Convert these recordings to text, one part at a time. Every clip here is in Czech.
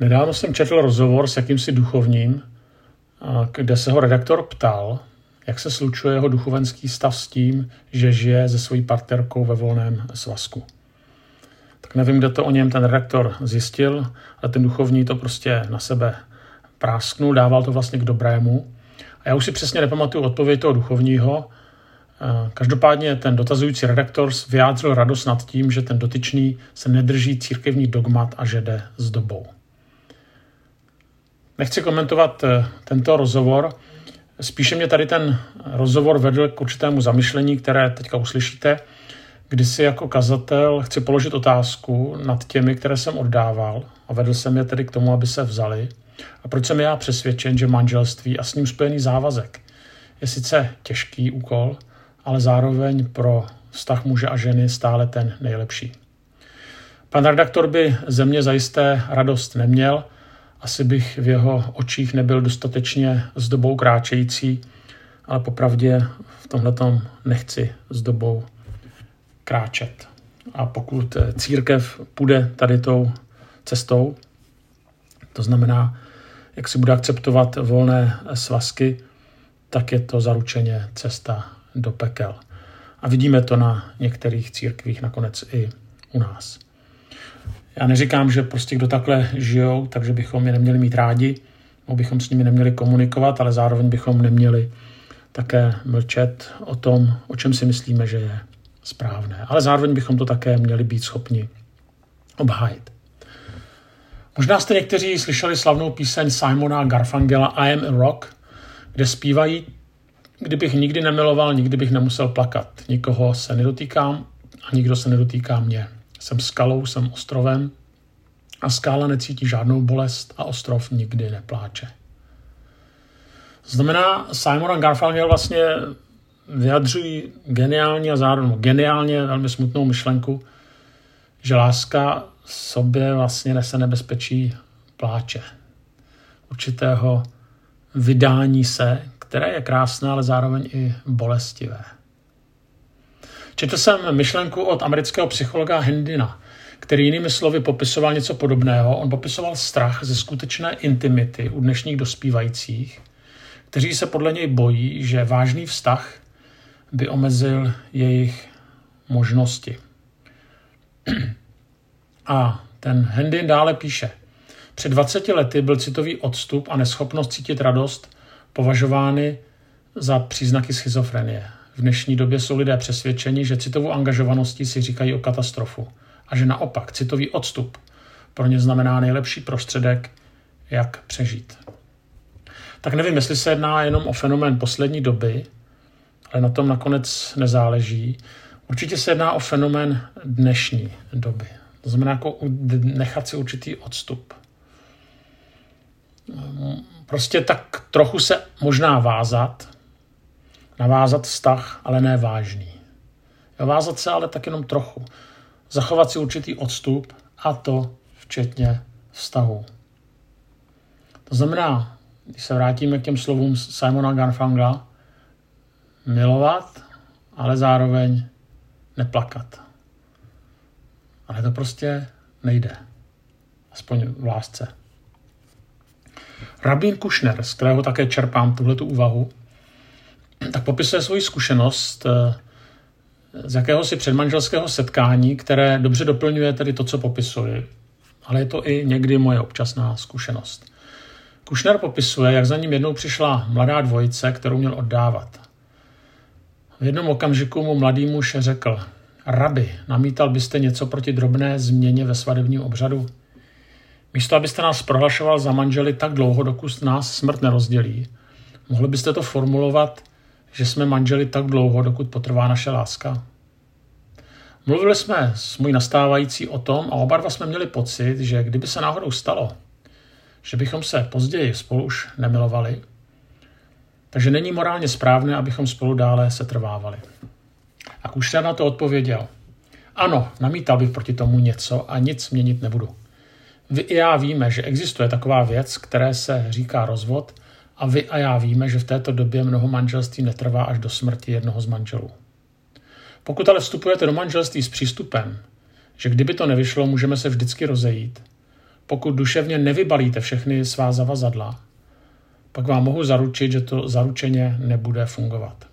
Nedávno jsem četl rozhovor s jakýmsi duchovním, kde se ho redaktor ptal, jak se slučuje jeho duchovenský stav s tím, že žije se svojí partnerkou ve volném svazku. Tak nevím, kde to o něm ten redaktor zjistil, ale ten duchovní to prostě na sebe prásknul, dával to vlastně k dobrému. A já už si přesně nepamatuju odpověď toho duchovního. Každopádně ten dotazující redaktor vyjádřil radost nad tím, že ten dotyčný se nedrží církevní dogmat a že jde s dobou. Nechci komentovat eh, tento rozhovor, spíše mě tady ten rozhovor vedl k určitému zamyšlení, které teďka uslyšíte, kdy si jako kazatel chci položit otázku nad těmi, které jsem oddával a vedl jsem je tedy k tomu, aby se vzali. A proč jsem já přesvědčen, že manželství a s ním spojený závazek je sice těžký úkol, ale zároveň pro vztah muže a ženy stále ten nejlepší. Pan redaktor by ze mě zajisté radost neměl, asi bych v jeho očích nebyl dostatečně s dobou kráčející, ale popravdě v tomhle nechci s dobou kráčet. A pokud církev půjde tady tou cestou, to znamená, jak si bude akceptovat volné svazky, tak je to zaručeně cesta do pekel. A vidíme to na některých církvích, nakonec i u nás. Já neříkám, že prostě kdo takhle žijou, takže bychom je neměli mít rádi, nebo bychom s nimi neměli komunikovat, ale zároveň bychom neměli také mlčet o tom, o čem si myslíme, že je správné. Ale zároveň bychom to také měli být schopni obhájit. Možná jste někteří slyšeli slavnou píseň Simona Garfangela I am a rock, kde zpívají Kdybych nikdy nemiloval, nikdy bych nemusel plakat. Nikoho se nedotýkám a nikdo se nedotýká mě. Jsem skalou, jsem ostrovem a skála necítí žádnou bolest a ostrov nikdy nepláče. Znamená, Simon a Garfunkel vlastně vyjadřují geniální a zároveň geniálně velmi smutnou myšlenku, že láska sobě vlastně nese nebezpečí pláče. Určitého vydání se, které je krásné, ale zároveň i bolestivé. Četl jsem myšlenku od amerického psychologa Hendina, který jinými slovy popisoval něco podobného. On popisoval strach ze skutečné intimity u dnešních dospívajících, kteří se podle něj bojí, že vážný vztah by omezil jejich možnosti. A ten Hendin dále píše. Před 20 lety byl citový odstup a neschopnost cítit radost považovány za příznaky schizofrenie. V dnešní době jsou lidé přesvědčeni, že citovou angažovaností si říkají o katastrofu a že naopak citový odstup pro ně znamená nejlepší prostředek, jak přežít. Tak nevím, jestli se jedná jenom o fenomén poslední doby, ale na tom nakonec nezáleží. Určitě se jedná o fenomén dnešní doby. To znamená jako nechat si určitý odstup. Prostě tak trochu se možná vázat, navázat vztah, ale ne vážný. Vázat se ale tak jenom trochu. Zachovat si určitý odstup a to včetně vztahu. To znamená, když se vrátíme k těm slovům Simona Garfangla, milovat, ale zároveň neplakat. Ale to prostě nejde. Aspoň v lásce. Rabín Kušner, z kterého také čerpám tuhletu úvahu, tak popisuje svoji zkušenost eh, z jakéhosi předmanželského setkání, které dobře doplňuje tedy to, co popisuje. Ale je to i někdy moje občasná zkušenost. Kušner popisuje, jak za ním jednou přišla mladá dvojice, kterou měl oddávat. V jednom okamžiku mu mladý muž řekl, Rabi, namítal byste něco proti drobné změně ve svadebním obřadu? Místo, abyste nás prohlašoval za manželi tak dlouho, dokud nás smrt nerozdělí, mohli byste to formulovat, že jsme manželi tak dlouho, dokud potrvá naše láska? Mluvili jsme s můj nastávající o tom a oba dva jsme měli pocit, že kdyby se náhodou stalo, že bychom se později spolu už nemilovali, takže není morálně správné, abychom spolu dále setrvávali. A Kušťan na to odpověděl. Ano, namítal bych proti tomu něco a nic měnit nebudu. Vy i já víme, že existuje taková věc, které se říká rozvod a vy a já víme, že v této době mnoho manželství netrvá až do smrti jednoho z manželů. Pokud ale vstupujete do manželství s přístupem, že kdyby to nevyšlo, můžeme se vždycky rozejít, pokud duševně nevybalíte všechny svá zavazadla, pak vám mohu zaručit, že to zaručeně nebude fungovat.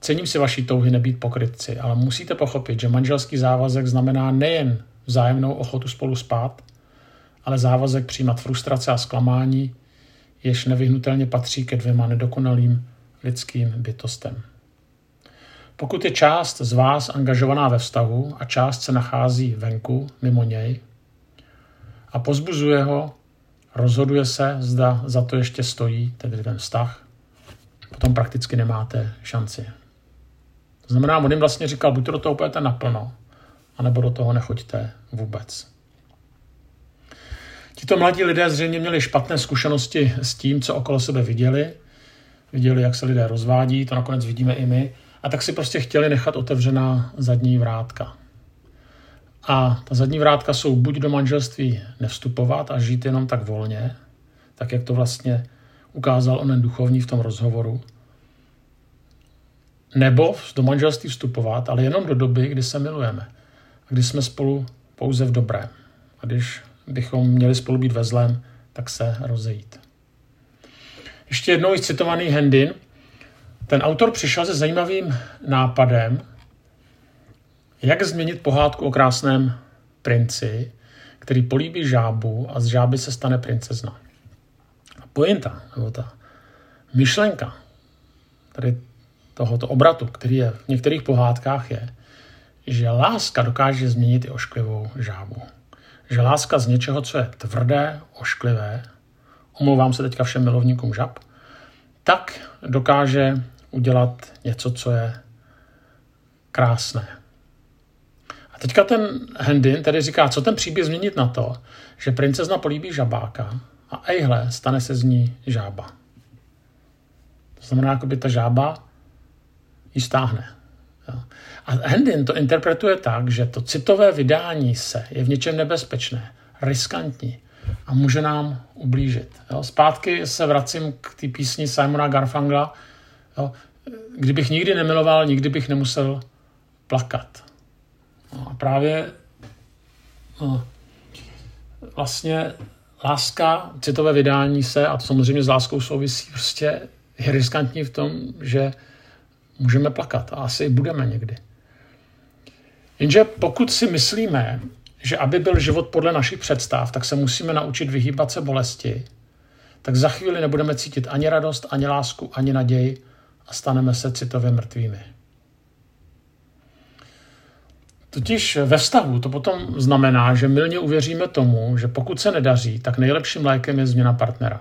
Cením si vaší touhy nebýt pokrytci, ale musíte pochopit, že manželský závazek znamená nejen vzájemnou ochotu spolu spát, ale závazek přijímat frustrace a zklamání, jež nevyhnutelně patří ke dvěma nedokonalým lidským bytostem. Pokud je část z vás angažovaná ve vztahu a část se nachází venku, mimo něj, a pozbuzuje ho, rozhoduje se, zda za to ještě stojí, tedy ten vztah, potom prakticky nemáte šanci. To znamená, on jim vlastně říkal, buď to do toho pojete naplno, anebo do toho nechoďte vůbec. Tito mladí lidé zřejmě měli špatné zkušenosti s tím, co okolo sebe viděli. Viděli, jak se lidé rozvádí, to nakonec vidíme i my. A tak si prostě chtěli nechat otevřená zadní vrátka. A ta zadní vrátka jsou buď do manželství nevstupovat a žít jenom tak volně, tak jak to vlastně ukázal onen duchovní v tom rozhovoru, nebo do manželství vstupovat, ale jenom do doby, kdy se milujeme a kdy jsme spolu pouze v dobrém. A když bychom měli spolu být ve zlém, tak se rozejít. Ještě jednou citovaný Hendin. Ten autor přišel se zajímavým nápadem, jak změnit pohádku o krásném princi, který políbí žábu a z žáby se stane princezna. A pointa, nebo ta myšlenka tady tohoto obratu, který je v některých pohádkách, je, že láska dokáže změnit i ošklivou žábu. Že láska z něčeho, co je tvrdé, ošklivé, omlouvám se teďka všem milovníkům žab, tak dokáže udělat něco, co je krásné. A teďka ten Hendin tedy říká, co ten příběh změnit na to, že princezna políbí žabáka a ejhle, stane se z ní žába. To znamená, jako by ta žába ji stáhne. A Hendin to interpretuje tak, že to citové vydání se je v něčem nebezpečné, riskantní a může nám ublížit. Jo. Zpátky se vracím k té písni Simona Garfangla. Jo. Kdybych nikdy nemiloval, nikdy bych nemusel plakat. No a právě no, vlastně láska, citové vydání se, a to samozřejmě s láskou souvisí, prostě je riskantní v tom, že můžeme plakat a asi budeme někdy. Jenže pokud si myslíme, že aby byl život podle našich představ, tak se musíme naučit vyhýbat se bolesti, tak za chvíli nebudeme cítit ani radost, ani lásku, ani naději a staneme se citově mrtvými. Totiž ve vztahu to potom znamená, že milně uvěříme tomu, že pokud se nedaří, tak nejlepším lékem je změna partnera.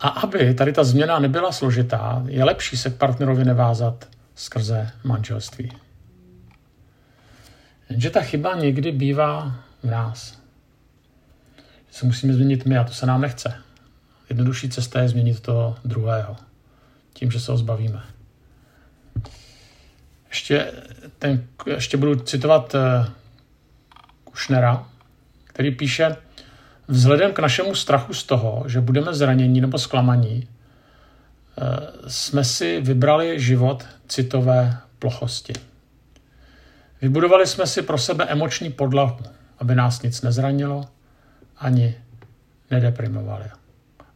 A aby tady ta změna nebyla složitá, je lepší se k partnerovi nevázat skrze manželství. Jenže ta chyba někdy bývá v nás. Se musíme změnit my a to se nám nechce. Jednodušší cesta je změnit toho druhého. Tím, že se ho zbavíme. Ještě, ten, ještě budu citovat uh, Kushnera, který píše, Vzhledem k našemu strachu z toho, že budeme zranění nebo zklamaní, eh, jsme si vybrali život citové plochosti. Vybudovali jsme si pro sebe emoční podlahu, aby nás nic nezranilo ani nedeprimovali.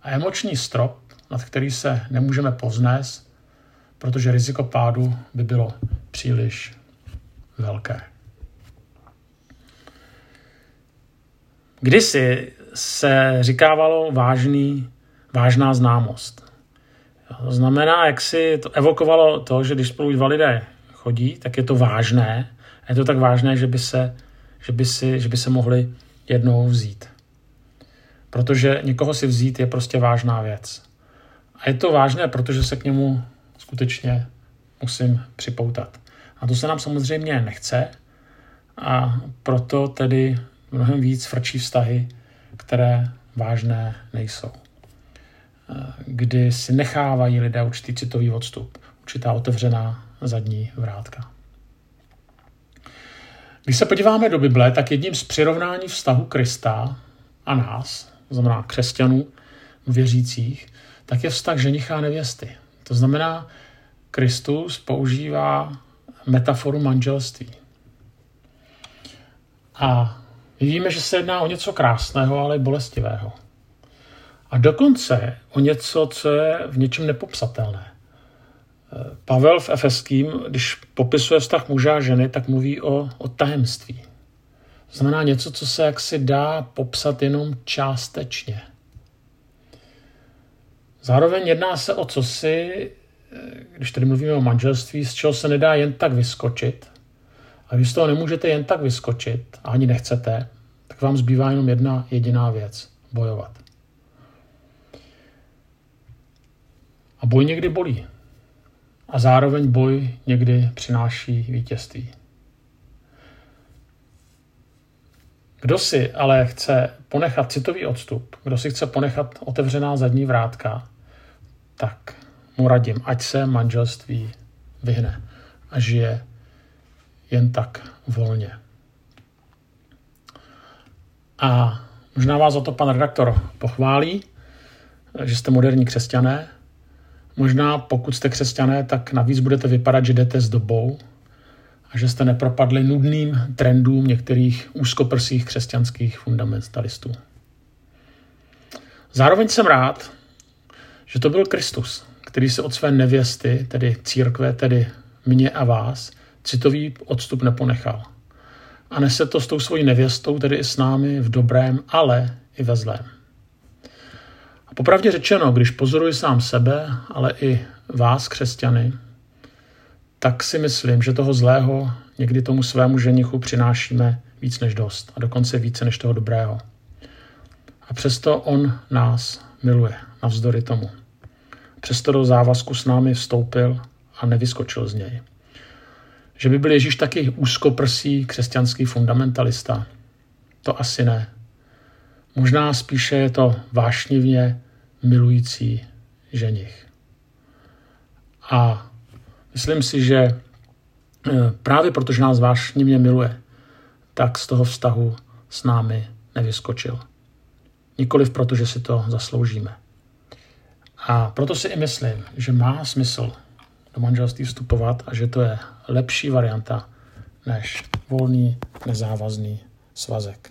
A emoční strop, nad který se nemůžeme povznést, protože riziko pádu by bylo příliš velké. Kdysi se říkávalo vážný, vážná známost. To znamená, jak si to evokovalo to, že když spolu dva lidé chodí, tak je to vážné. Je to tak vážné, že by se, že by si, že by se mohli jednou vzít. Protože někoho si vzít je prostě vážná věc. A je to vážné, protože se k němu skutečně musím připoutat. A to se nám samozřejmě nechce a proto tedy mnohem víc frčí vztahy které vážné nejsou. Kdy si nechávají lidé určitý citový odstup, určitá otevřená zadní vrátka. Když se podíváme do Bible, tak jedním z přirovnání vztahu Krista a nás, to znamená křesťanů, věřících, tak je vztah ženicha a nevěsty. To znamená, Kristus používá metaforu manželství. A Víme, že se jedná o něco krásného, ale i bolestivého. A dokonce o něco, co je v něčem nepopsatelné. Pavel v Efeským, když popisuje vztah muže a ženy, tak mluví o, o tajemství. To znamená něco, co se jaksi dá popsat jenom částečně. Zároveň jedná se o cosi, když tady mluvíme o manželství, z čeho se nedá jen tak vyskočit. A když z toho nemůžete jen tak vyskočit, a ani nechcete, tak vám zbývá jenom jedna jediná věc. Bojovat. A boj někdy bolí. A zároveň boj někdy přináší vítězství. Kdo si ale chce ponechat citový odstup, kdo si chce ponechat otevřená zadní vrátka, tak mu radím, ať se manželství vyhne a žije jen tak volně. A možná vás za to pan redaktor pochválí, že jste moderní křesťané. Možná pokud jste křesťané, tak navíc budete vypadat, že jdete s dobou a že jste nepropadli nudným trendům některých úzkoprsých křesťanských fundamentalistů. Zároveň jsem rád, že to byl Kristus, který se od své nevěsty, tedy církve, tedy mě a vás, citový odstup neponechal. A nese to s tou svojí nevěstou, tedy i s námi v dobrém, ale i ve zlém. A popravdě řečeno, když pozoruji sám sebe, ale i vás, křesťany, tak si myslím, že toho zlého někdy tomu svému ženichu přinášíme víc než dost a dokonce více než toho dobrého. A přesto on nás miluje, navzdory tomu. Přesto do závazku s námi vstoupil a nevyskočil z něj. Že by byl Ježíš taky úzkoprsý křesťanský fundamentalista? To asi ne. Možná spíše je to vášnivně milující ženich. A myslím si, že eh, právě protože nás vášnivně miluje, tak z toho vztahu s námi nevyskočil. Nikoliv proto, že si to zasloužíme. A proto si i myslím, že má smysl do manželství vstupovat a že to je lepší varianta než volný, nezávazný svazek.